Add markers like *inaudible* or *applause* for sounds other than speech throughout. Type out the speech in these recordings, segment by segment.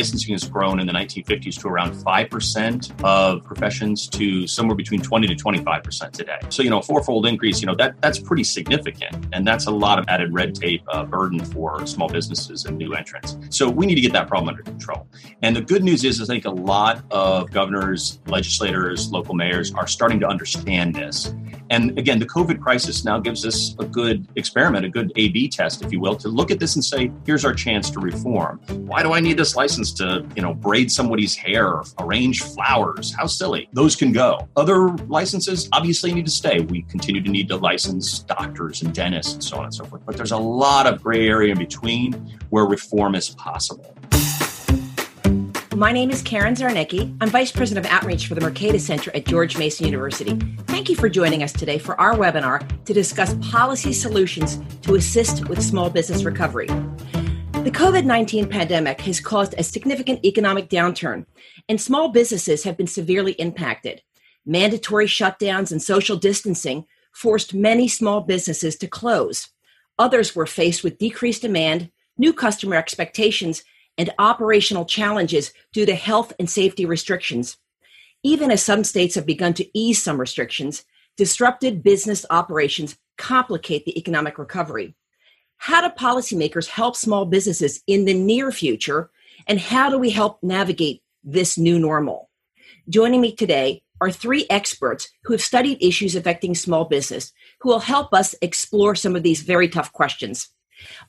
licensing has grown in the 1950s to around 5% of professions to somewhere between 20 to 25% today. So, you know, a fourfold increase, you know, that that's pretty significant. And that's a lot of added red tape uh, burden for small businesses and new entrants. So we need to get that problem under control. And the good news is, I think a lot of governors, legislators, local mayors are starting to understand this. And again, the COVID crisis now gives us a good experiment, a good A B test, if you will, to look at this and say, here's our chance to reform. Why do I need this license to, you know, braid somebody's hair or arrange flowers? How silly. Those can go. Other licenses obviously need to stay. We continue to need to license doctors and dentists and so on and so forth. But there's a lot of gray area in between where reform is possible. My name is Karen Czarnecki. I'm Vice President of Outreach for the Mercatus Center at George Mason University. Thank you for joining us today for our webinar to discuss policy solutions to assist with small business recovery. The COVID 19 pandemic has caused a significant economic downturn, and small businesses have been severely impacted. Mandatory shutdowns and social distancing forced many small businesses to close. Others were faced with decreased demand, new customer expectations, and operational challenges due to health and safety restrictions. Even as some states have begun to ease some restrictions, disrupted business operations complicate the economic recovery. How do policymakers help small businesses in the near future, and how do we help navigate this new normal? Joining me today are three experts who have studied issues affecting small business who will help us explore some of these very tough questions.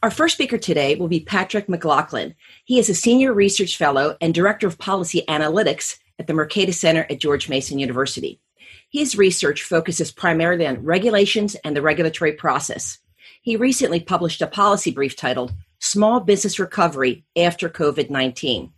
Our first speaker today will be Patrick McLaughlin. He is a senior research fellow and director of policy analytics at the Mercatus Center at George Mason University. His research focuses primarily on regulations and the regulatory process. He recently published a policy brief titled Small Business Recovery After COVID 19.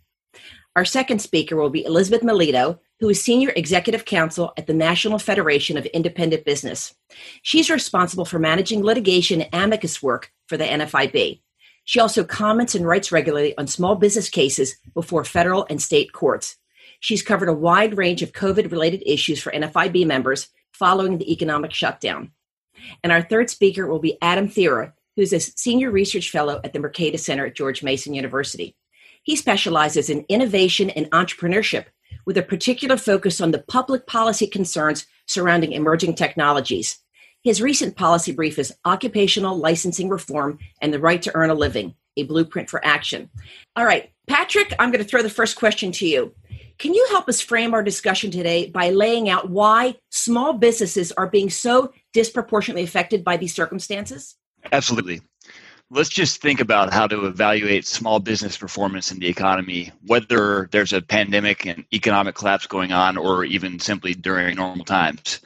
Our second speaker will be Elizabeth Milito, who is Senior Executive Counsel at the National Federation of Independent Business. She's responsible for managing litigation and amicus work for the NFIB. She also comments and writes regularly on small business cases before federal and state courts. She's covered a wide range of COVID related issues for NFIB members following the economic shutdown. And our third speaker will be Adam Thierer, who's a senior research fellow at the Mercatus Center at George Mason University. He specializes in innovation and entrepreneurship with a particular focus on the public policy concerns surrounding emerging technologies. His recent policy brief is Occupational Licensing Reform and the Right to Earn a Living, a Blueprint for Action. All right, Patrick, I'm going to throw the first question to you. Can you help us frame our discussion today by laying out why small businesses are being so disproportionately affected by these circumstances? Absolutely let's just think about how to evaluate small business performance in the economy, whether there's a pandemic and economic collapse going on or even simply during normal times.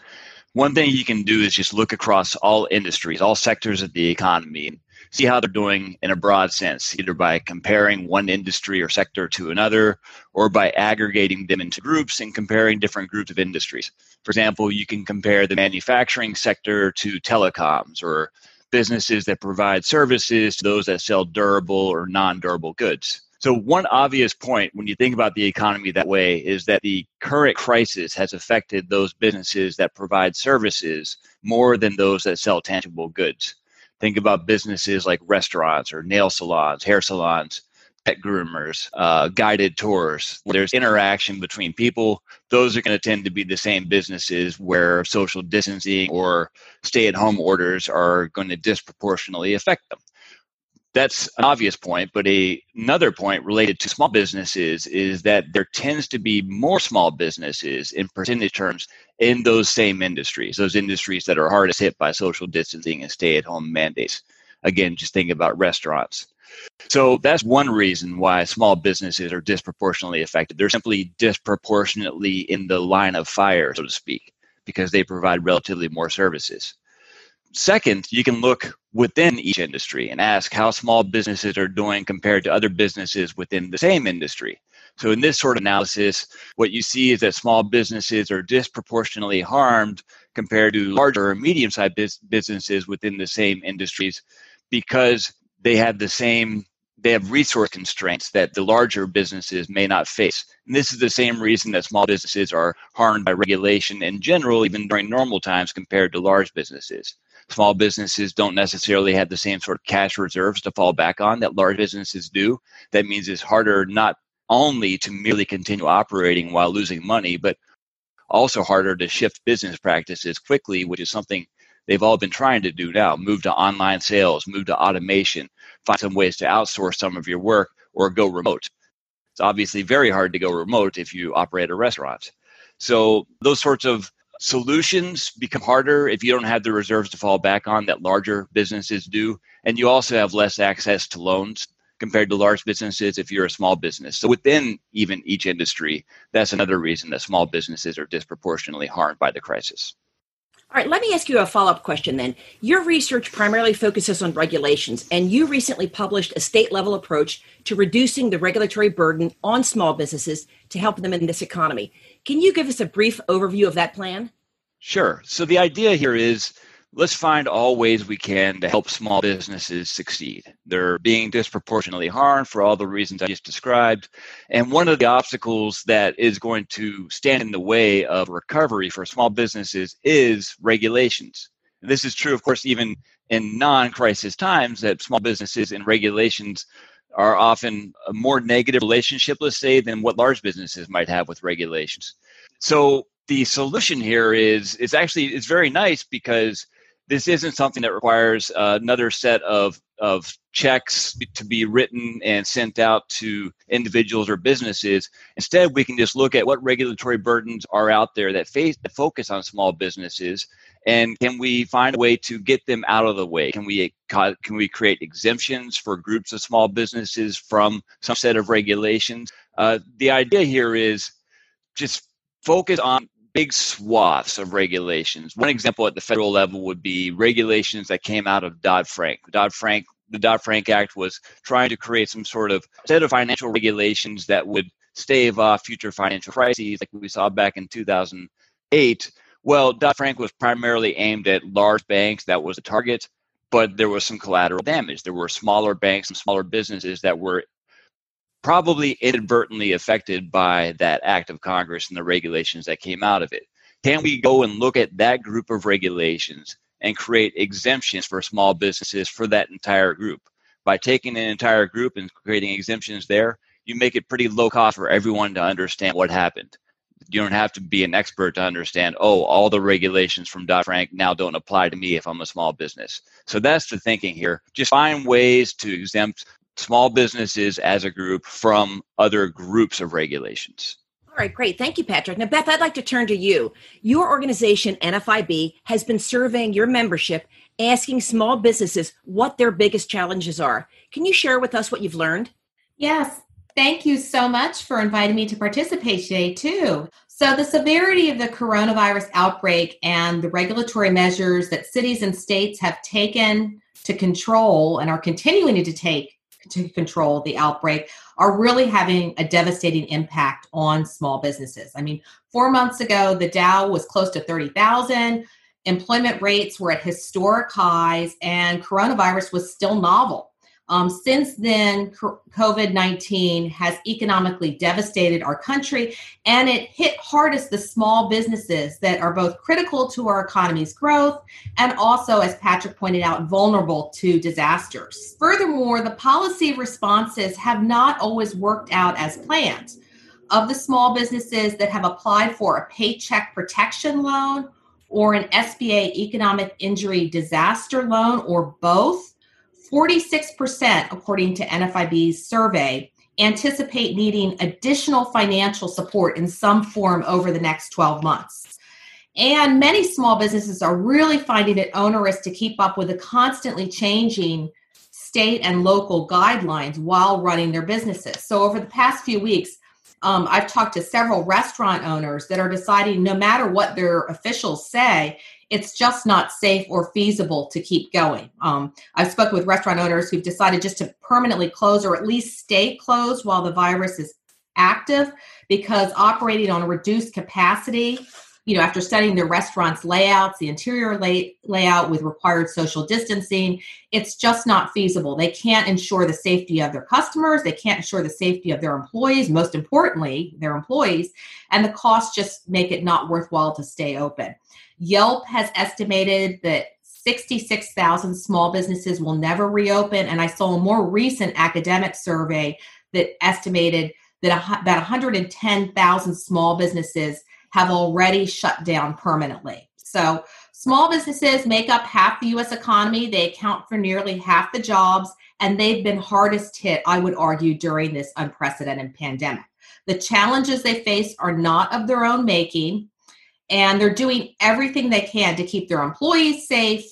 One thing you can do is just look across all industries, all sectors of the economy, and see how they're doing in a broad sense, either by comparing one industry or sector to another, or by aggregating them into groups and comparing different groups of industries. For example, you can compare the manufacturing sector to telecoms or businesses that provide services to those that sell durable or non durable goods. So, one obvious point when you think about the economy that way is that the current crisis has affected those businesses that provide services more than those that sell tangible goods. Think about businesses like restaurants or nail salons, hair salons, pet groomers, uh, guided tours. There's interaction between people, those are going to tend to be the same businesses where social distancing or stay at home orders are going to disproportionately affect them. That's an obvious point, but a, another point related to small businesses is that there tends to be more small businesses in percentage terms in those same industries, those industries that are hardest hit by social distancing and stay at home mandates. Again, just think about restaurants. So that's one reason why small businesses are disproportionately affected. They're simply disproportionately in the line of fire, so to speak, because they provide relatively more services. Second, you can look within each industry and ask how small businesses are doing compared to other businesses within the same industry. So, in this sort of analysis, what you see is that small businesses are disproportionately harmed compared to larger or medium sized businesses within the same industries because they have the same they have resource constraints that the larger businesses may not face. And this is the same reason that small businesses are harmed by regulation in general, even during normal times compared to large businesses. Small businesses don't necessarily have the same sort of cash reserves to fall back on that large businesses do. That means it's harder not only to merely continue operating while losing money, but also harder to shift business practices quickly, which is something they've all been trying to do now move to online sales, move to automation, find some ways to outsource some of your work or go remote. It's obviously very hard to go remote if you operate a restaurant. So, those sorts of solutions become harder if you don't have the reserves to fall back on that larger businesses do. And you also have less access to loans compared to large businesses if you're a small business. So within even each industry, that's another reason that small businesses are disproportionately harmed by the crisis. All right, let me ask you a follow up question then. Your research primarily focuses on regulations, and you recently published a state level approach to reducing the regulatory burden on small businesses to help them in this economy. Can you give us a brief overview of that plan? Sure. So, the idea here is let's find all ways we can to help small businesses succeed. They're being disproportionately harmed for all the reasons I just described. And one of the obstacles that is going to stand in the way of recovery for small businesses is regulations. This is true, of course, even in non crisis times, that small businesses and regulations are often a more negative relationship, let's say, than what large businesses might have with regulations. So the solution here is is actually it's very nice because this isn't something that requires uh, another set of of checks to be written and sent out to individuals or businesses. Instead, we can just look at what regulatory burdens are out there that face that focus on small businesses, and can we find a way to get them out of the way? Can we can we create exemptions for groups of small businesses from some set of regulations? Uh, the idea here is just focus on big swaths of regulations. One example at the federal level would be regulations that came out of Dodd Frank. Dodd Frank, the Dodd Frank Act was trying to create some sort of set of financial regulations that would stave off future financial crises, like we saw back in 2008. Well, Dodd Frank was primarily aimed at large banks. That was the target, but there was some collateral damage. There were smaller banks and smaller businesses that were probably inadvertently affected by that act of Congress and the regulations that came out of it. Can we go and look at that group of regulations and create exemptions for small businesses for that entire group? By taking an entire group and creating exemptions there, you make it pretty low cost for everyone to understand what happened. You don't have to be an expert to understand, oh, all the regulations from Dodd Frank now don't apply to me if I'm a small business. So that's the thinking here. Just find ways to exempt small businesses as a group from other groups of regulations. All right, great. Thank you, Patrick. Now, Beth, I'd like to turn to you. Your organization, NFIB, has been surveying your membership, asking small businesses what their biggest challenges are. Can you share with us what you've learned? Yes. Thank you so much for inviting me to participate today, too. So, the severity of the coronavirus outbreak and the regulatory measures that cities and states have taken to control and are continuing to take to control the outbreak are really having a devastating impact on small businesses. I mean, four months ago, the Dow was close to 30,000, employment rates were at historic highs, and coronavirus was still novel. Um, since then, COVID 19 has economically devastated our country and it hit hardest the small businesses that are both critical to our economy's growth and also, as Patrick pointed out, vulnerable to disasters. Furthermore, the policy responses have not always worked out as planned. Of the small businesses that have applied for a paycheck protection loan or an SBA economic injury disaster loan or both, 46%, according to NFIB's survey, anticipate needing additional financial support in some form over the next 12 months. And many small businesses are really finding it onerous to keep up with the constantly changing state and local guidelines while running their businesses. So, over the past few weeks, um, I've talked to several restaurant owners that are deciding no matter what their officials say, it's just not safe or feasible to keep going. Um, I've spoken with restaurant owners who've decided just to permanently close or at least stay closed while the virus is active because operating on a reduced capacity you know after studying the restaurants layouts the interior lay, layout with required social distancing it's just not feasible. They can't ensure the safety of their customers. They can't ensure the safety of their employees most importantly their employees and the costs just make it not worthwhile to stay open Yelp has estimated that 66,000 small businesses will never reopen. And I saw a more recent academic survey that estimated that about 110,000 small businesses have already shut down permanently. So, small businesses make up half the US economy. They account for nearly half the jobs, and they've been hardest hit, I would argue, during this unprecedented pandemic. The challenges they face are not of their own making, and they're doing everything they can to keep their employees safe,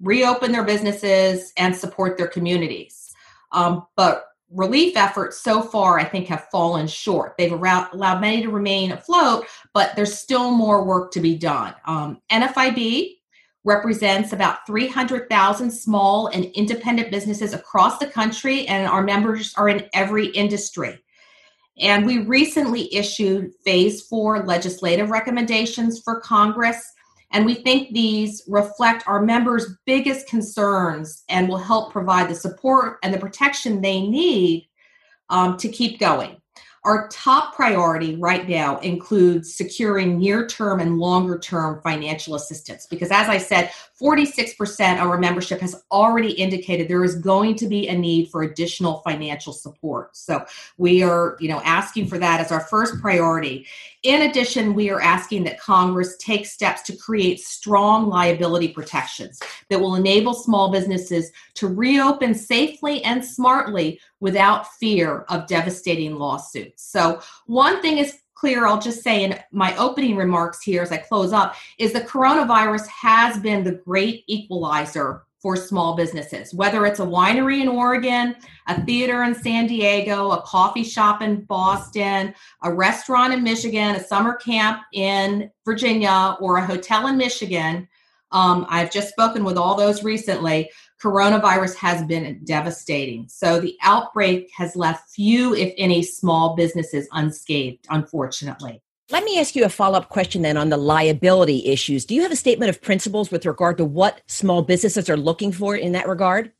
reopen their businesses, and support their communities. Um, but relief efforts so far, I think, have fallen short. They've allowed many to remain afloat, but there's still more work to be done. Um, NFIB represents about 300,000 small and independent businesses across the country, and our members are in every industry. And we recently issued phase four legislative recommendations for Congress and we think these reflect our members' biggest concerns and will help provide the support and the protection they need um, to keep going. Our top priority right now includes securing near term and longer term financial assistance because, as I said, 46% of our membership has already indicated there is going to be a need for additional financial support. So we are, you know, asking for that as our first priority. In addition, we are asking that Congress take steps to create strong liability protections that will enable small businesses to reopen safely and smartly without fear of devastating lawsuits. So, one thing is clear, I'll just say in my opening remarks here as I close up, is the coronavirus has been the great equalizer for small businesses, whether it's a winery in Oregon, a theater in San Diego, a coffee shop in Boston, a restaurant in Michigan, a summer camp in Virginia, or a hotel in Michigan. Um, I've just spoken with all those recently. Coronavirus has been devastating. So the outbreak has left few, if any, small businesses unscathed, unfortunately. Let me ask you a follow up question then on the liability issues. Do you have a statement of principles with regard to what small businesses are looking for in that regard?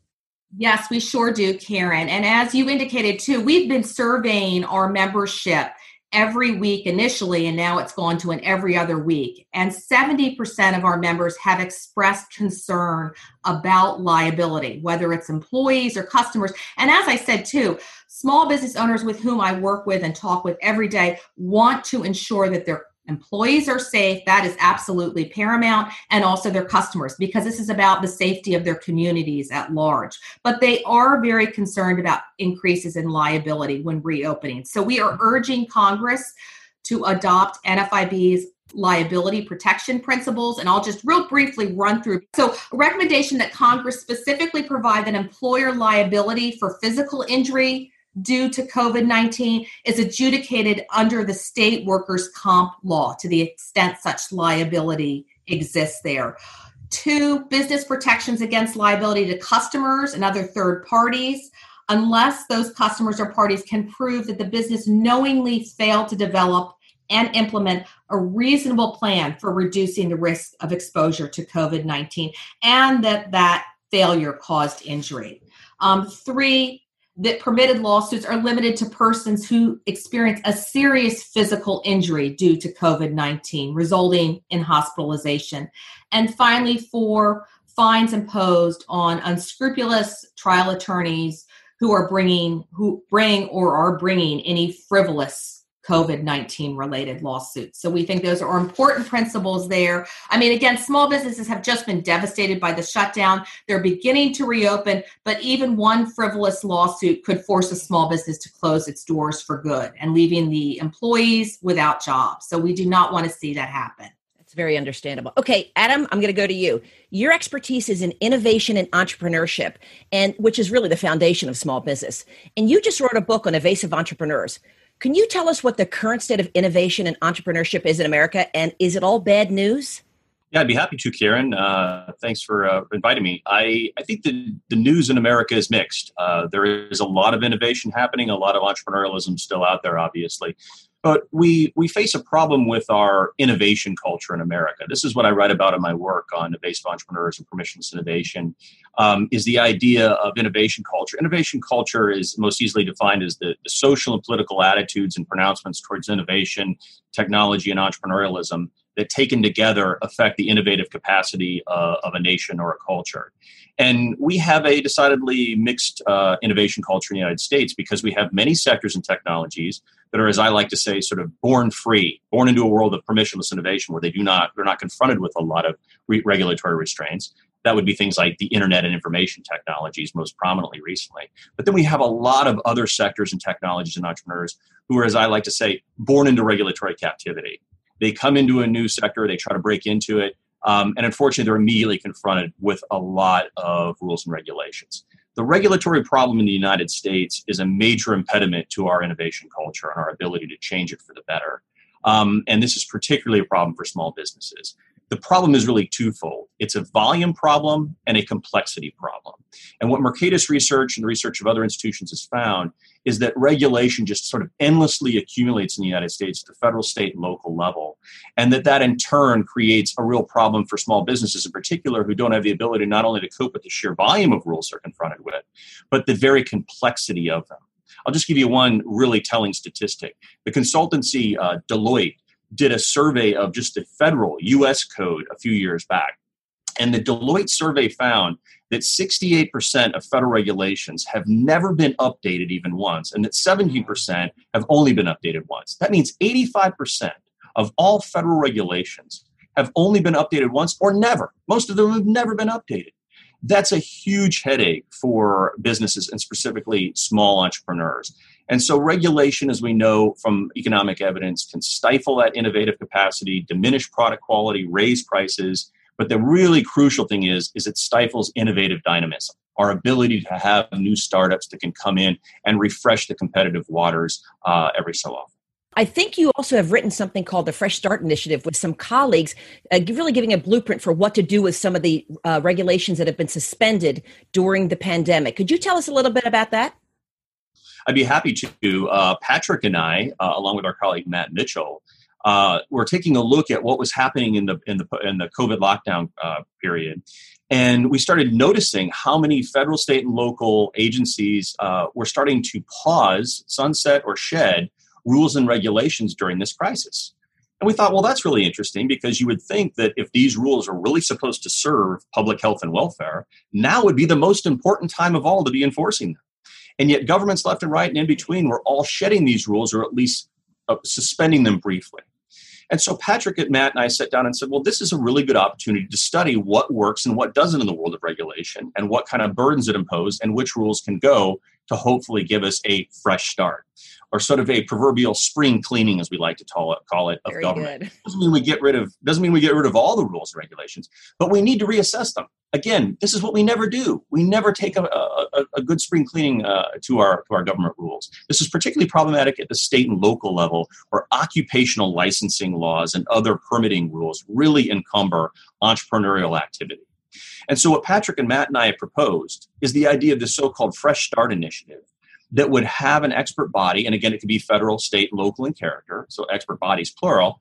Yes, we sure do, Karen. And as you indicated too, we've been surveying our membership every week initially, and now it's gone to an every other week. And 70% of our members have expressed concern about liability, whether it's employees or customers. And as I said too, small business owners with whom I work with and talk with every day want to ensure that their employees are safe. That is absolutely paramount. And also their customers because this is about the safety of their communities at large. But they are very concerned about increases in liability when reopening. So we are urging congress to adopt nfib's liability protection principles. And i'll just real briefly run through. So a recommendation that congress specifically provide that employer liability for physical injury due to COVID 19 is adjudicated under the state workers' comp law to the extent such liability exists there. Two, business protections against liability to customers and other third parties, unless those customers or parties can prove that the business knowingly failed to develop and implement a reasonable plan for reducing the risk of exposure to COVID 19 and that that failure caused injury. Um, three, that permitted lawsuits are limited to persons who experience a serious physical injury due to COVID 19, resulting in hospitalization. And finally, for fines imposed on unscrupulous trial attorneys who are bringing who bring or are bringing any frivolous COVID 19 related lawsuits. So we think those are important principles there. I mean, again, small businesses have just been devastated by the shutdown. They're beginning to reopen, but even one frivolous lawsuit could force a small business to close its doors for good and leaving the employees without jobs. So we do not want to see that happen. That's very understandable. Okay, Adam, I'm going to go to you. Your expertise is in innovation and entrepreneurship, and which is really the foundation of small business. And you just wrote a book on evasive entrepreneurs. Can you tell us what the current state of innovation and entrepreneurship is in America? And is it all bad news? Yeah, I'd be happy to, Karen. Uh, thanks for uh, inviting me. I, I think the, the news in America is mixed. Uh, there is a lot of innovation happening, a lot of entrepreneurialism still out there, obviously. But we, we face a problem with our innovation culture in America. This is what I write about in my work on evasive entrepreneurs and permissionless innovation, um, is the idea of innovation culture. Innovation culture is most easily defined as the, the social and political attitudes and pronouncements towards innovation, technology, and entrepreneurialism that taken together affect the innovative capacity uh, of a nation or a culture. And we have a decidedly mixed uh, innovation culture in the United States because we have many sectors and technologies that are, as I like to say, sort of born free, born into a world of permissionless innovation where they do not, they're not confronted with a lot of re- regulatory restraints. That would be things like the internet and information technologies, most prominently recently. But then we have a lot of other sectors and technologies and entrepreneurs who are, as I like to say, born into regulatory captivity. They come into a new sector, they try to break into it, um, and unfortunately, they're immediately confronted with a lot of rules and regulations. The regulatory problem in the United States is a major impediment to our innovation culture and our ability to change it for the better. Um, and this is particularly a problem for small businesses the problem is really twofold it's a volume problem and a complexity problem. And what Mercatus research and the research of other institutions has found is that regulation just sort of endlessly accumulates in the United States at the federal, state, and local level. And that that in turn creates a real problem for small businesses in particular who don't have the ability not only to cope with the sheer volume of rules they're confronted with, but the very complexity of them. I'll just give you one really telling statistic. The consultancy uh, Deloitte did a survey of just the federal US code a few years back. And the Deloitte survey found that 68% of federal regulations have never been updated even once, and that 17% have only been updated once. That means 85% of all federal regulations have only been updated once or never. Most of them have never been updated. That's a huge headache for businesses and specifically small entrepreneurs. And so, regulation, as we know from economic evidence, can stifle that innovative capacity, diminish product quality, raise prices. But the really crucial thing is, is it stifles innovative dynamism, our ability to have new startups that can come in and refresh the competitive waters uh, every so often. I think you also have written something called the Fresh Start Initiative with some colleagues, uh, really giving a blueprint for what to do with some of the uh, regulations that have been suspended during the pandemic. Could you tell us a little bit about that? I'd be happy to. Uh, Patrick and I, uh, along with our colleague Matt Mitchell, uh, were taking a look at what was happening in the in the in the COVID lockdown uh, period, and we started noticing how many federal, state, and local agencies uh, were starting to pause, sunset, or shed rules and regulations during this crisis. And we thought, well, that's really interesting because you would think that if these rules are really supposed to serve public health and welfare, now would be the most important time of all to be enforcing them. And yet, governments left and right and in between were all shedding these rules or at least uh, suspending them briefly. And so Patrick and Matt and I sat down and said, well, this is a really good opportunity to study what works and what doesn't in the world of regulation and what kind of burdens it imposes and which rules can go to hopefully give us a fresh start or sort of a proverbial spring cleaning, as we like to call it, call it of Very government. Good. Doesn't mean we get rid of doesn't mean we get rid of all the rules and regulations, but we need to reassess them. Again, this is what we never do. We never take a, a, a good spring cleaning uh, to our to our government rules. This is particularly problematic at the state and local level, where occupational licensing laws and other permitting rules really encumber entrepreneurial activity. And so, what Patrick and Matt and I have proposed is the idea of the so called Fresh Start Initiative, that would have an expert body, and again, it could be federal, state, local in character, so expert bodies plural,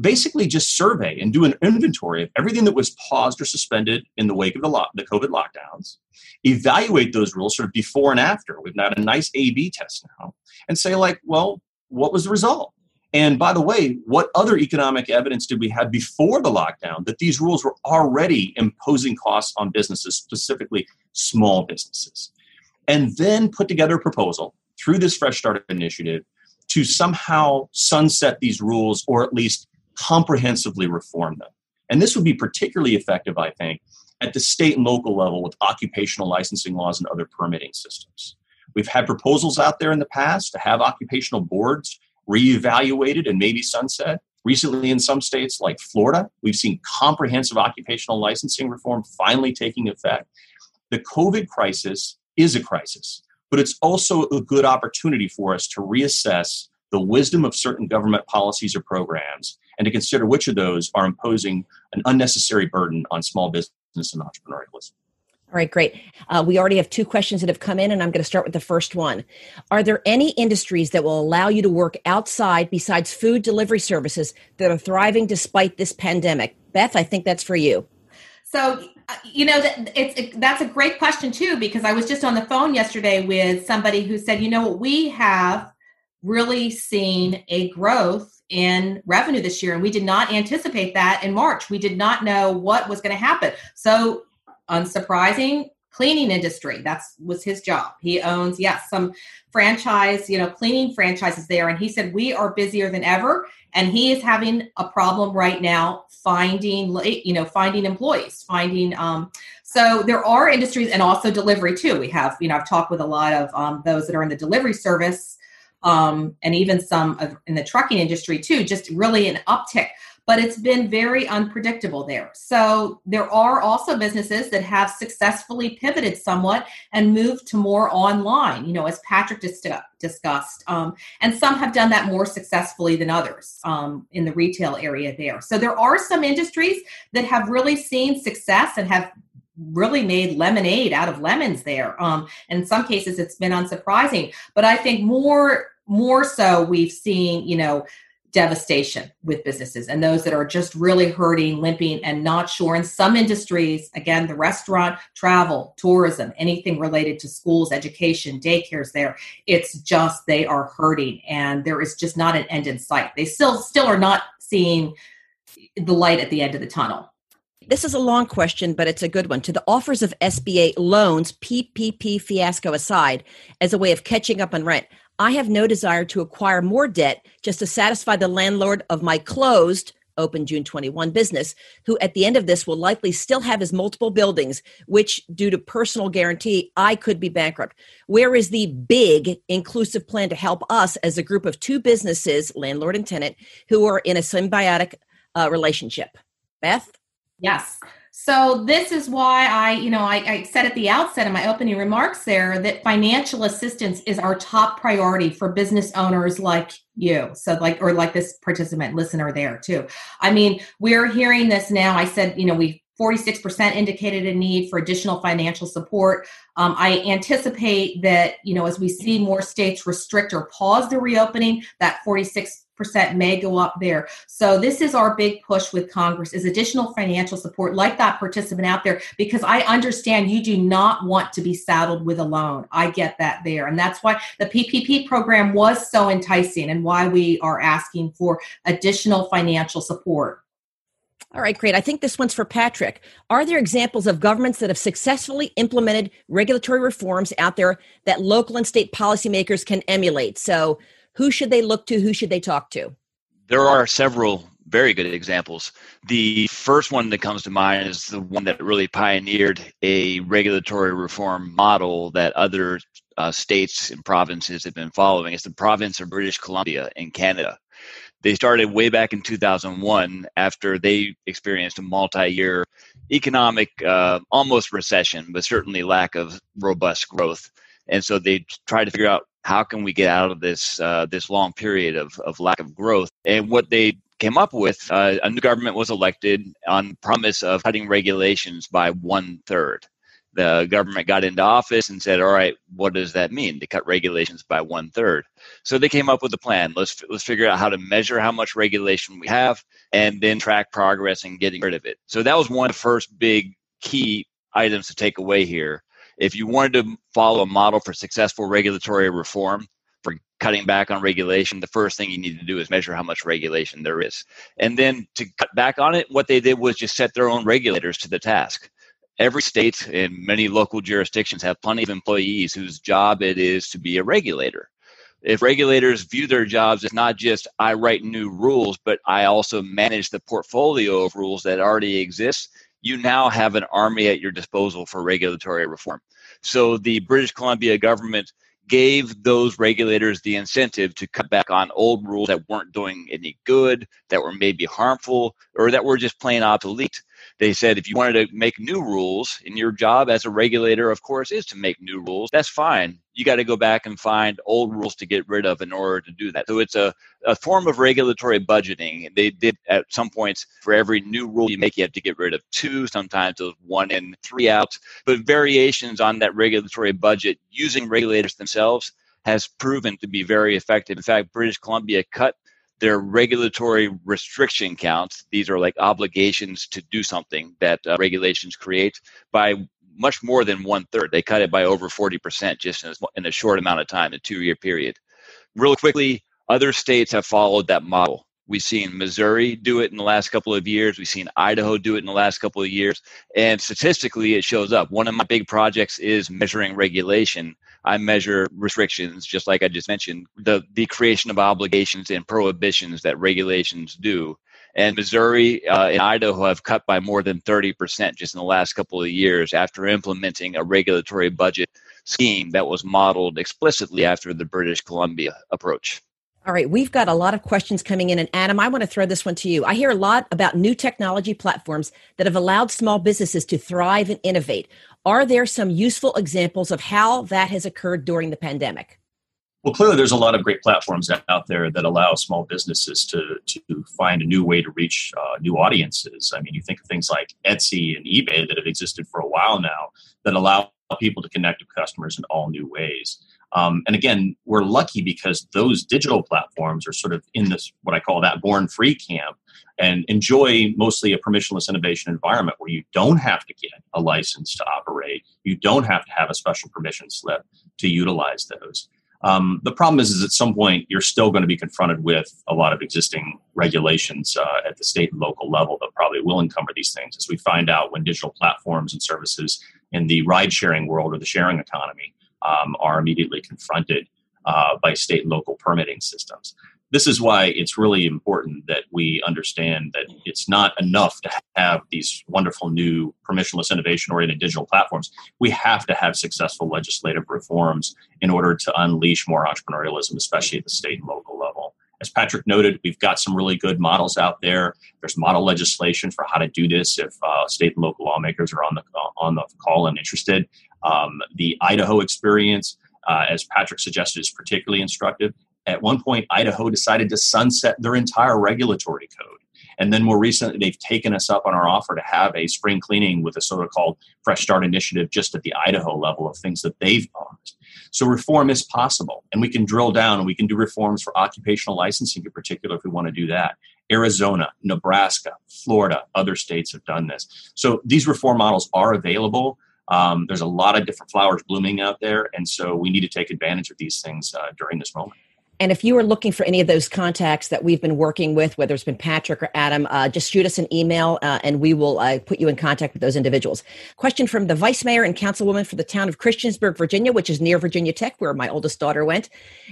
basically just survey and do an inventory of everything that was paused or suspended in the wake of the, the COVID lockdowns, evaluate those rules sort of before and after. We've got a nice A B test now, and say, like, well, what was the result? And by the way, what other economic evidence did we have before the lockdown that these rules were already imposing costs on businesses, specifically small businesses? and then put together a proposal through this Fresh Start initiative to somehow sunset these rules or at least comprehensively reform them. And this would be particularly effective, I think, at the state and local level with occupational licensing laws and other permitting systems. We've had proposals out there in the past to have occupational boards reevaluated and maybe sunset. Recently, in some states like Florida, we've seen comprehensive occupational licensing reform finally taking effect. The COVID crisis is a crisis, but it's also a good opportunity for us to reassess the wisdom of certain government policies or programs and to consider which of those are imposing an unnecessary burden on small business and entrepreneurialism. All right, great. Uh, we already have two questions that have come in, and I'm going to start with the first one. Are there any industries that will allow you to work outside besides food delivery services that are thriving despite this pandemic? Beth, I think that's for you. So, uh, you know, it's it, that's a great question too because I was just on the phone yesterday with somebody who said, you know, we have really seen a growth in revenue this year. And we did not anticipate that in March. We did not know what was going to happen. So, unsurprising, cleaning industry. That's was his job. He owns, yes, some franchise, you know, cleaning franchises there. And he said, We are busier than ever. And he is having a problem right now finding, you know, finding employees, finding, um, so there are industries and also delivery too. We have, you know, I've talked with a lot of um, those that are in the delivery service um, and even some of, in the trucking industry too, just really an uptick. But it's been very unpredictable there. So there are also businesses that have successfully pivoted somewhat and moved to more online, you know, as Patrick dis- discussed. Um, and some have done that more successfully than others um, in the retail area there. So there are some industries that have really seen success and have really made lemonade out of lemons there. Um, in some cases, it's been unsurprising, but I think more more so we've seen you know devastation with businesses and those that are just really hurting, limping, and not sure. In some industries, again, the restaurant, travel, tourism, anything related to schools, education, daycares, there, it's just they are hurting, and there is just not an end in sight. They still still are not seeing the light at the end of the tunnel. This is a long question, but it's a good one. To the offers of SBA loans, PPP fiasco aside, as a way of catching up on rent, I have no desire to acquire more debt just to satisfy the landlord of my closed, open June 21 business, who at the end of this will likely still have his multiple buildings, which, due to personal guarantee, I could be bankrupt. Where is the big inclusive plan to help us as a group of two businesses, landlord and tenant, who are in a symbiotic uh, relationship? Beth? Yes. So this is why I, you know, I, I, said at the outset in my opening remarks there that financial assistance is our top priority for business owners like you. So like, or like this participant listener there too. I mean, we're hearing this now. I said, you know, we 46% indicated a need for additional financial support. Um, I anticipate that, you know, as we see more states restrict or pause the reopening, that 46 percent may go up there. So this is our big push with Congress is additional financial support like that participant out there because I understand you do not want to be saddled with a loan. I get that there. And that's why the PPP program was so enticing and why we are asking for additional financial support. All right, great. I think this one's for Patrick. Are there examples of governments that have successfully implemented regulatory reforms out there that local and state policymakers can emulate? So, who should they look to? Who should they talk to? There are several very good examples. The first one that comes to mind is the one that really pioneered a regulatory reform model that other uh, states and provinces have been following. It's the province of British Columbia in Canada. They started way back in 2001 after they experienced a multi year economic, uh, almost recession, but certainly lack of robust growth. And so they tried to figure out how can we get out of this uh, this long period of, of lack of growth? And what they came up with, uh, a new government was elected on promise of cutting regulations by one third. The government got into office and said, "All right, what does that mean to cut regulations by one third?" So they came up with a plan. Let's let's figure out how to measure how much regulation we have, and then track progress in getting rid of it. So that was one of the first big key items to take away here if you wanted to follow a model for successful regulatory reform, for cutting back on regulation, the first thing you need to do is measure how much regulation there is. And then to cut back on it, what they did was just set their own regulators to the task. Every state and many local jurisdictions have plenty of employees whose job it is to be a regulator. If regulators view their jobs as not just I write new rules, but I also manage the portfolio of rules that already exist, you now have an army at your disposal for regulatory reform. So the British Columbia government gave those regulators the incentive to cut back on old rules that weren't doing any good, that were maybe harmful, or that were just plain obsolete. They said if you wanted to make new rules, and your job as a regulator, of course, is to make new rules, that's fine. You got to go back and find old rules to get rid of in order to do that. So it's a, a form of regulatory budgeting. They did at some points for every new rule you make, you have to get rid of two, sometimes those one in, three out. But variations on that regulatory budget using regulators themselves has proven to be very effective. In fact, British Columbia cut their regulatory restriction counts. These are like obligations to do something that uh, regulations create by much more than one third. They cut it by over 40% just in a, in a short amount of time, a two year period. Real quickly, other states have followed that model. We've seen Missouri do it in the last couple of years. We've seen Idaho do it in the last couple of years. And statistically, it shows up. One of my big projects is measuring regulation. I measure restrictions, just like I just mentioned, the, the creation of obligations and prohibitions that regulations do. And Missouri uh, and Idaho have cut by more than 30% just in the last couple of years after implementing a regulatory budget scheme that was modeled explicitly after the British Columbia approach. All right, we've got a lot of questions coming in. And Adam, I want to throw this one to you. I hear a lot about new technology platforms that have allowed small businesses to thrive and innovate. Are there some useful examples of how that has occurred during the pandemic? Well, clearly, there's a lot of great platforms out there that allow small businesses to, to find a new way to reach uh, new audiences. I mean, you think of things like Etsy and eBay that have existed for a while now that allow people to connect with customers in all new ways. Um, and again, we're lucky because those digital platforms are sort of in this, what I call that born free camp, and enjoy mostly a permissionless innovation environment where you don't have to get a license to operate. You don't have to have a special permission slip to utilize those. Um, the problem is, is at some point you're still going to be confronted with a lot of existing regulations uh, at the state and local level that probably will encumber these things. As we find out when digital platforms and services in the ride sharing world or the sharing economy um, are immediately confronted uh, by state and local permitting systems. This is why it's really important that we understand that it's not enough to have these wonderful new permissionless innovation oriented digital platforms. We have to have successful legislative reforms in order to unleash more entrepreneurialism, especially at the state and local level. As Patrick noted, we've got some really good models out there. There's model legislation for how to do this if uh, state and local lawmakers are on the uh, on the call and interested. Um, the Idaho experience, uh, as Patrick suggested, is particularly instructive. At one point, Idaho decided to sunset their entire regulatory code. And then more recently, they've taken us up on our offer to have a spring cleaning with a sort of called Fresh Start initiative just at the Idaho level of things that they've paused. So reform is possible, and we can drill down and we can do reforms for occupational licensing in particular if we want to do that. Arizona, Nebraska, Florida, other states have done this. So these reform models are available. Um, there's a lot of different flowers blooming out there, and so we need to take advantage of these things uh, during this moment. And if you are looking for any of those contacts that we've been working with, whether it's been Patrick or Adam, uh, just shoot us an email uh, and we will uh, put you in contact with those individuals. Question from the Vice Mayor and Councilwoman for the town of Christiansburg, Virginia, which is near Virginia Tech, where my oldest daughter went.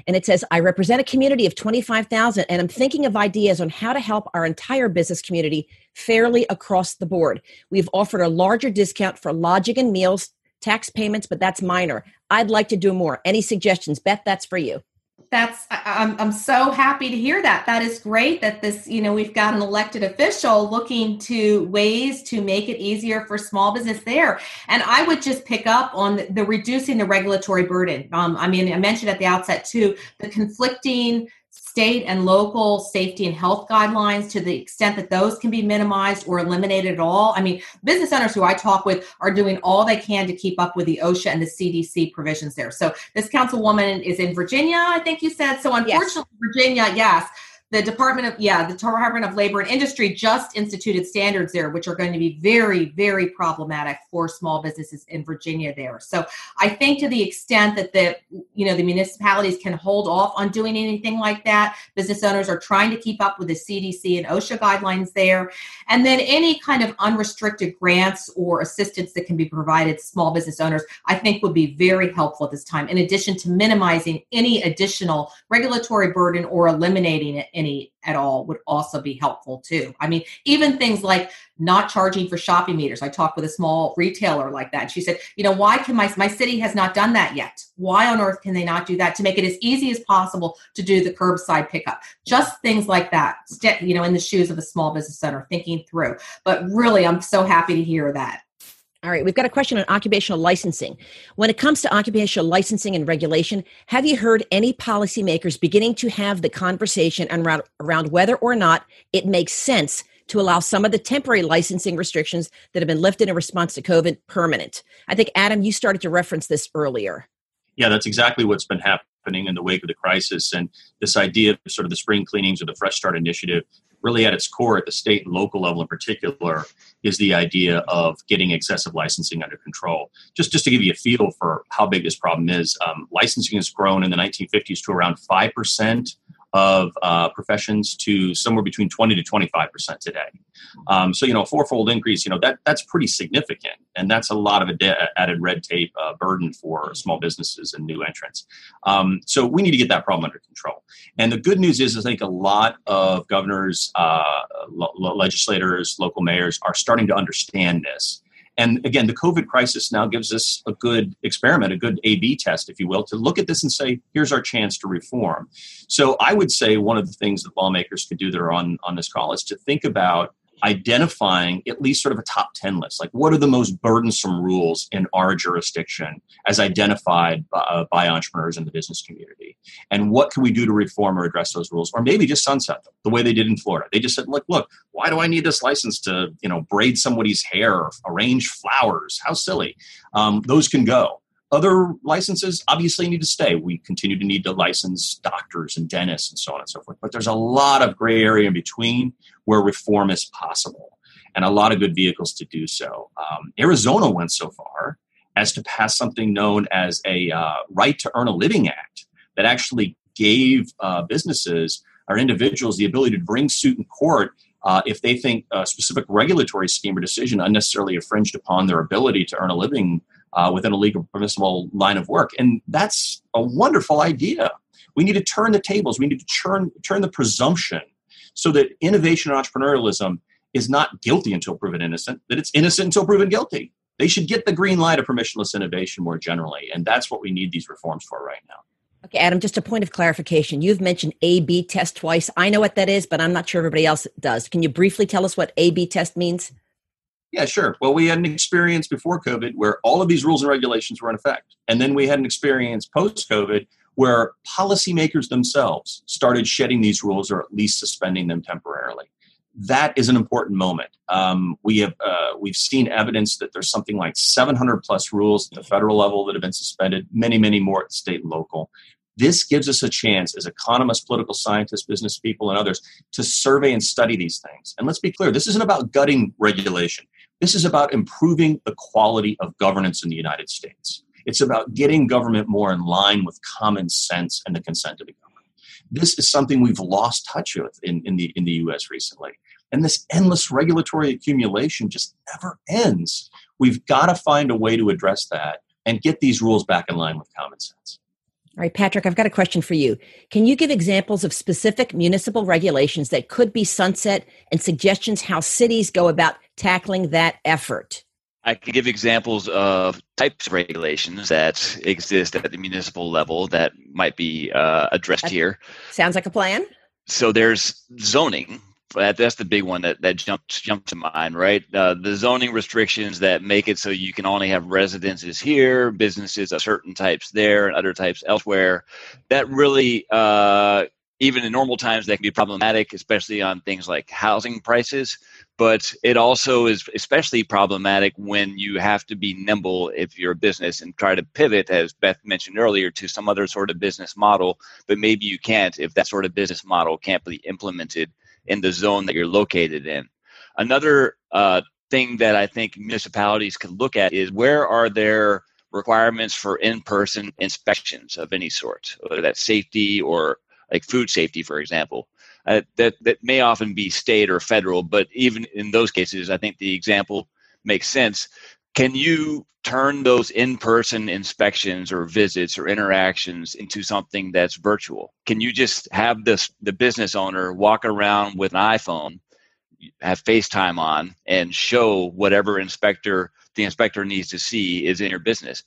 And it says, I represent a community of 25,000 and I'm thinking of ideas on how to help our entire business community fairly across the board. We've offered a larger discount for lodging and meals, tax payments, but that's minor. I'd like to do more. Any suggestions? Beth, that's for you that's I'm, I'm so happy to hear that. That is great that this you know we've got an elected official looking to ways to make it easier for small business there. And i would just pick up on the, the reducing the regulatory burden. Um, i mean i mentioned at the outset too the conflicting state and local safety and health guidelines to the extent that those can be minimized or eliminated at all. I mean, business owners who I talk with are doing all they can to keep up with the OSHA and the CDC provisions there. So this councilwoman is in Virginia, I think you said. So unfortunately, yes. Virginia, yes the Department of yeah, the Department of Labor and Industry just instituted standards there, which are going to be very, very problematic for small businesses in Virginia there. So I think to the extent that the you know the municipalities can hold off on doing anything like that, business owners are trying to keep up with the CDC and OSHA guidelines there, and then any kind of unrestricted grants or assistance that can be provided small business owners, I think would be very helpful at this time. In addition to minimizing any additional regulatory burden or eliminating it any at all would also be helpful too. I mean, even things like not charging for shopping meters. I talked with a small retailer like that. And she said, you know, why can my my city has not done that yet? Why on earth can they not do that to make it as easy as possible to do the curbside pickup? Just things like that. You know, in the shoes of a small business owner, thinking through. But really, I'm so happy to hear that. All right, we've got a question on occupational licensing. When it comes to occupational licensing and regulation, have you heard any policymakers beginning to have the conversation around, around whether or not it makes sense to allow some of the temporary licensing restrictions that have been lifted in response to COVID permanent? I think, Adam, you started to reference this earlier. Yeah, that's exactly what's been happening in the wake of the crisis. And this idea of sort of the spring cleanings or the Fresh Start initiative really at its core, at the state and local level in particular, is the idea of getting excessive licensing under control. Just, just to give you a feel for how big this problem is, um, licensing has grown in the 1950s to around 5% of uh, professions to somewhere between 20 to 25 percent today. Um, so you know, a fourfold increase, you know that that's pretty significant, and that's a lot of added red tape uh, burden for small businesses and new entrants. Um, so we need to get that problem under control. And the good news is, I think a lot of governors, uh, legislators, local mayors are starting to understand this and again, the COVID crisis now gives us a good experiment, a good A B test, if you will, to look at this and say, here's our chance to reform. So I would say one of the things that lawmakers could do that are on, on this call is to think about identifying at least sort of a top 10 list. Like what are the most burdensome rules in our jurisdiction as identified by, uh, by, entrepreneurs in the business community? And what can we do to reform or address those rules or maybe just sunset them the way they did in florida? They just said look look why do i need this license to you know braid somebody's hair or arrange flowers? How silly. Um, those can go other licenses obviously need to stay. We continue to need to license doctors and dentists and so on and so forth. But there's a lot of gray area in between where reform is possible and a lot of good vehicles to do so. Um, Arizona went so far as to pass something known as a uh, Right to Earn a Living Act that actually gave uh, businesses or individuals the ability to bring suit in court uh, if they think a specific regulatory scheme or decision unnecessarily infringed upon their ability to earn a living uh, within a legal permissible line of work. And that's a wonderful idea. We need to turn the tables. We need to turn, turn the presumption so that innovation and entrepreneurialism is not guilty until proven innocent, that it's innocent until proven guilty. They should get the green light of permissionless innovation more generally. And that's what we need these reforms for right now. Okay, Adam, just a point of clarification. You've mentioned A B test twice. I know what that is, but I'm not sure everybody else does. Can you briefly tell us what A B test means? Yeah, sure. Well, we had an experience before COVID where all of these rules and regulations were in effect. And then we had an experience post COVID where policymakers themselves started shedding these rules or at least suspending them temporarily. That is an important moment. Um, we have uh, we've seen evidence that there's something like 700 plus rules at the federal level that have been suspended, many, many more at state and local. This gives us a chance as economists, political scientists, business people, and others to survey and study these things. And let's be clear this isn't about gutting regulation. This is about improving the quality of governance in the United States. It's about getting government more in line with common sense and the consent of the government. This is something we've lost touch with in, in, the, in the US recently. And this endless regulatory accumulation just never ends. We've got to find a way to address that and get these rules back in line with common sense. All right, Patrick, I've got a question for you. Can you give examples of specific municipal regulations that could be sunset and suggestions how cities go about tackling that effort? I can give examples of types of regulations that exist at the municipal level that might be uh, addressed that here. Sounds like a plan. So there's zoning, that's the big one that, that jumps jumped to mind, right? Uh, the zoning restrictions that make it so you can only have residences here, businesses of certain types there, and other types elsewhere. That really, uh, even in normal times, that can be problematic, especially on things like housing prices. But it also is especially problematic when you have to be nimble if you're a business and try to pivot, as Beth mentioned earlier, to some other sort of business model. But maybe you can't if that sort of business model can't be implemented in the zone that you're located in. Another uh, thing that I think municipalities could look at is where are there requirements for in-person inspections of any sort, whether that's safety or like food safety, for example. Uh, that that may often be state or federal, but even in those cases, I think the example makes sense. Can you turn those in-person inspections or visits or interactions into something that's virtual? Can you just have this the business owner walk around with an iphone have facetime on and show whatever inspector the inspector needs to see is in your business?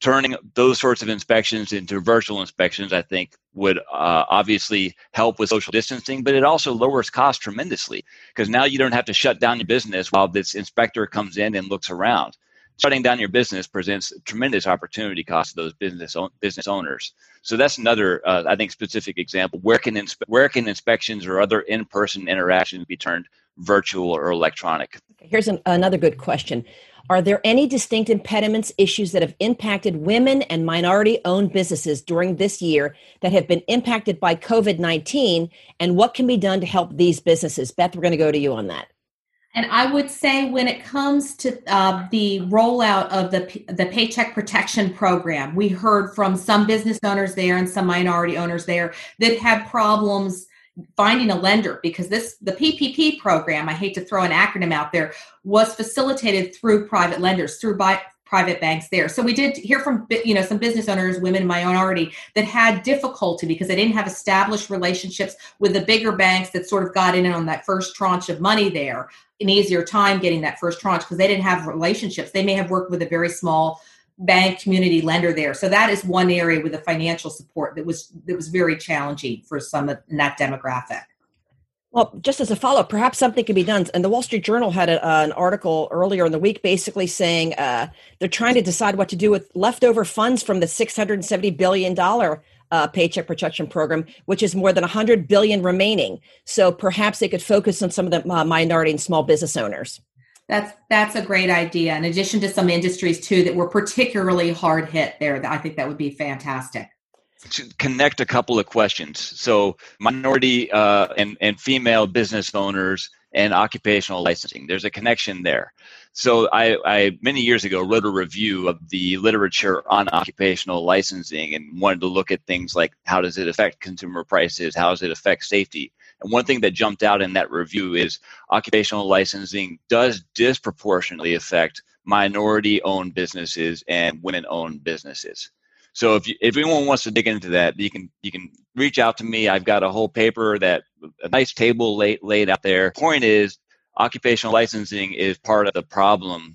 Turning those sorts of inspections into virtual inspections i think would uh, obviously help with social distancing but it also lowers costs tremendously because now you don't have to shut down your business while this inspector comes in and looks around shutting down your business presents tremendous opportunity cost to those business business owners. So that's another, uh, I think, specific example. Where can inspe- where can inspections or other in person interactions be turned virtual or electronic? Here's an, another good question. Are there any distinct impediments, issues that have impacted women and minority owned businesses during this year that have been impacted by COVID 19? And what can be done to help these businesses? Beth, we're going to go to you on that. And I would say when it comes to uh, the rollout of the the Paycheck Protection Program, we heard from some business owners there and some minority owners there that had problems finding a lender because this the PPP program. I hate to throw an acronym out there was facilitated through private lenders through by private banks there. So we did hear from you know some business owners, women minority that had difficulty because they didn't have established relationships with the bigger banks that sort of got in on that first tranche of money there. An easier time getting that first tranche because they didn't have relationships. They may have worked with a very small bank community lender there. So that is one area with the financial support that was that was very challenging for some in that demographic. Well, just as a follow up, perhaps something can be done. And the Wall Street Journal had a, uh, an article earlier in the week basically saying uh, they're trying to decide what to do with leftover funds from the $670 billion uh, paycheck protection program, which is more than 100 billion remaining. So perhaps they could focus on some of the uh, minority and small business owners. That's that's a great idea. In addition to some industries too that were particularly hard hit there, I think that would be fantastic to connect a couple of questions. So, minority uh, and and female business owners and occupational licensing. There's a connection there. So, I, I many years ago wrote a review of the literature on occupational licensing and wanted to look at things like how does it affect consumer prices, how does it affect safety. And one thing that jumped out in that review is occupational licensing does disproportionately affect minority owned businesses and women owned businesses. So if you, if anyone wants to dig into that, you can you can reach out to me. I've got a whole paper that a nice table laid laid out there. Point is, occupational licensing is part of the problem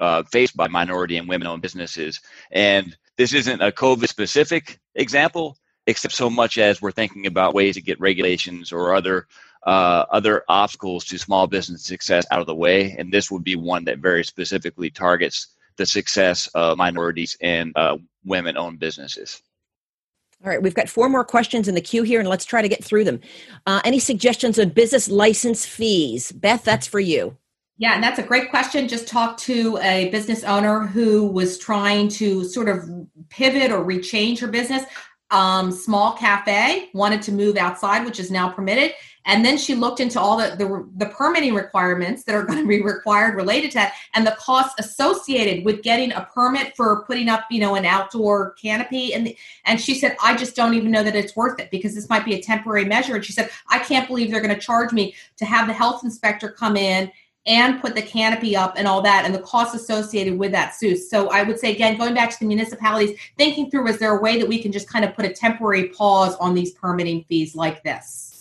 uh, faced by minority and women-owned businesses. And this isn't a COVID specific example, except so much as we're thinking about ways to get regulations or other uh, other obstacles to small business success out of the way. And this would be one that very specifically targets the success of minorities and uh, women owned businesses. All right, we've got four more questions in the queue here, and let's try to get through them. Uh, any suggestions on business license fees? Beth, that's for you. Yeah, and that's a great question. Just talked to a business owner who was trying to sort of pivot or rechange her business. Um, small cafe wanted to move outside, which is now permitted. And then she looked into all the, the, the permitting requirements that are *laughs* going to be required related to that and the costs associated with getting a permit for putting up, you know, an outdoor canopy. And, and she said, I just don't even know that it's worth it because this might be a temporary measure. And she said, I can't believe they're going to charge me to have the health inspector come in and put the canopy up and all that and the costs associated with that Sue. So I would say again, going back to the municipalities, thinking through is there a way that we can just kind of put a temporary pause on these permitting fees like this?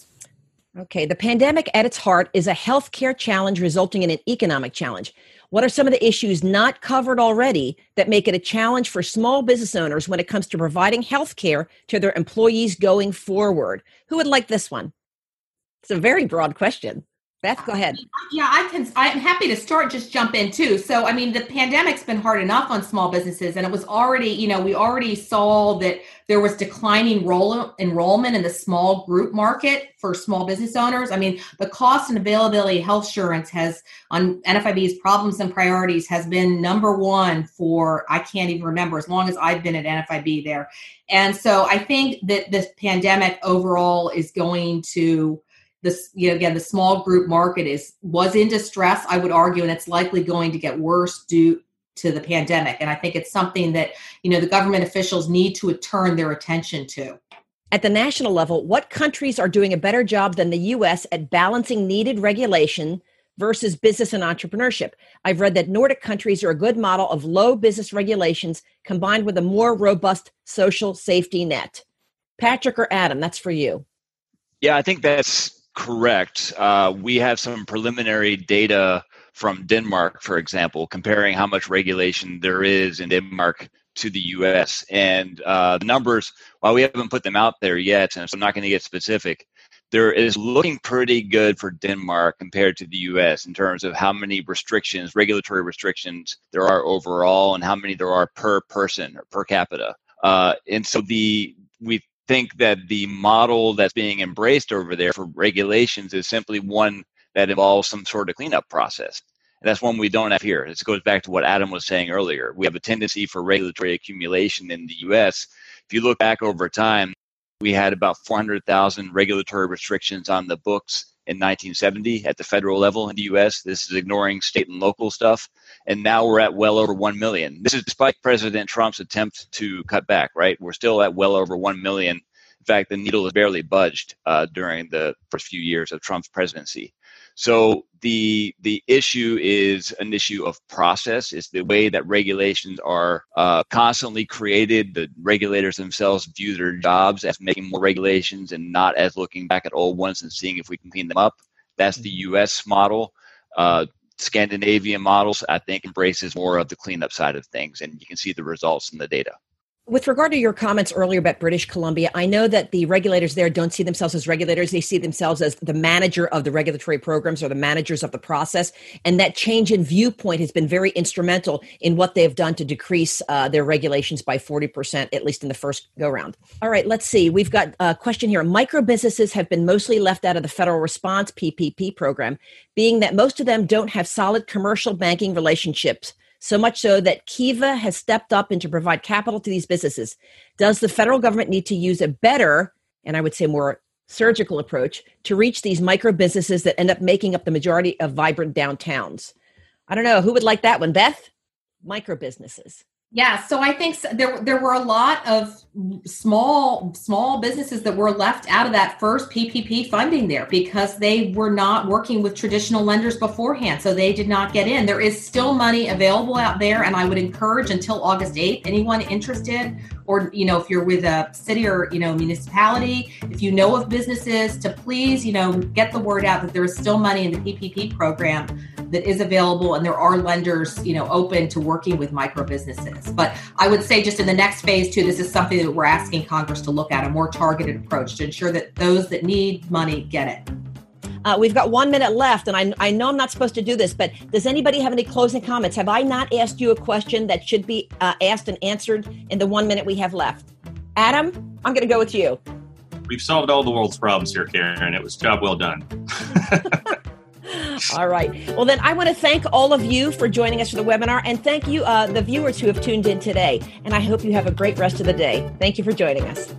Okay, the pandemic at its heart is a healthcare challenge resulting in an economic challenge. What are some of the issues not covered already that make it a challenge for small business owners when it comes to providing healthcare to their employees going forward? Who would like this one? It's a very broad question. Beth, go ahead. Yeah, I can. I'm happy to start. Just jump in too. So, I mean, the pandemic's been hard enough on small businesses, and it was already, you know, we already saw that there was declining roll enrollment in the small group market for small business owners. I mean, the cost and availability of health insurance has on NFIB's problems and priorities has been number one for I can't even remember as long as I've been at NFIB there. And so, I think that this pandemic overall is going to this you know again the small group market is was in distress i would argue and it's likely going to get worse due to the pandemic. And i think it's something that you know the government officials need to turn their attention to. At the national level what countries are doing a better job than the us at balancing needed regulation versus business and entrepreneurship? I've read that nordic countries are a good model of low business regulations combined with a more robust social safety net. Patrick or adam that's for you. Yeah i think that's correct. Uh, we have some preliminary data from Denmark, for example, comparing how much regulation there is in Denmark to the U.S. And uh, the numbers, while we haven't put them out there yet, and so I'm not going to get specific, there is looking pretty good for Denmark compared to the U.S. in terms of how many restrictions, regulatory restrictions, there are overall, and how many there are per person or per capita. Uh, and so the we think that the model that's being embraced over there for regulations is simply one that involves some sort of cleanup process. And that's one we don't have here. This goes back to what Adam was saying earlier. We have a tendency for regulatory accumulation in the US. If you look back over time, we had about 400,000 regulatory restrictions on the books in 1970 at the federal level in the US. This is ignoring state and local stuff. And now we're at well over 1 million. This is despite President Trump's attempt to cut back, right? We're still at well over 1 million. In fact, the needle has barely budged uh, during the first few years of Trump's presidency. So the the issue is an issue of process. It's the way that regulations are uh, constantly created. The regulators themselves view their jobs as making more regulations and not as looking back at old ones and seeing if we can clean them up. That's the U.S. model. Uh, Scandinavian models, I think, embraces more of the cleanup side of things, and you can see the results in the data. With regard to your comments earlier about British Columbia, I know that the regulators there don't see themselves as regulators. They see themselves as the manager of the regulatory programs or the managers of the process. And that change in viewpoint has been very instrumental in what they've done to decrease uh, their regulations by 40%, at least in the first go round. All right, let's see. We've got a question here. Micro businesses have been mostly left out of the federal response PPP program, being that most of them don't have solid commercial banking relationships so much so that Kiva has stepped up and to provide capital to these businesses. Does the federal government need to use a better, and I would say more surgical approach to reach these micro businesses that end up making up the majority of vibrant downtowns? I don't know. Who would like that one? Beth? Micro businesses. Yeah, so I think there there were a lot of small small businesses that were left out of that first PPP funding there because they were not working with traditional lenders beforehand, so they did not get in. There is still money available out there, and I would encourage until August eighth anyone interested, or you know if you're with a city or you know municipality, if you know of businesses, to please you know get the word out that there is still money in the PPP program that is available and there are lenders you know open to working with micro businesses. But i would say just in the next phase too this is something that we're asking congress to look at a more targeted approach to ensure that those that need money get it uh, we've got one minute left, and I, I know I'm not supposed to do this, but does anybody have any closing comments? Have I not asked you a question that should be uh, asked and answered in the one minute we have left? Adam, I'm going to go with you. We've solved all the world's problems here, Karen. It was job well done. *laughs* All right. Well, then I want to thank all of you for joining us for the webinar and thank you, uh, the viewers who have tuned in today. And I hope you have a great rest of the day. Thank you for joining us.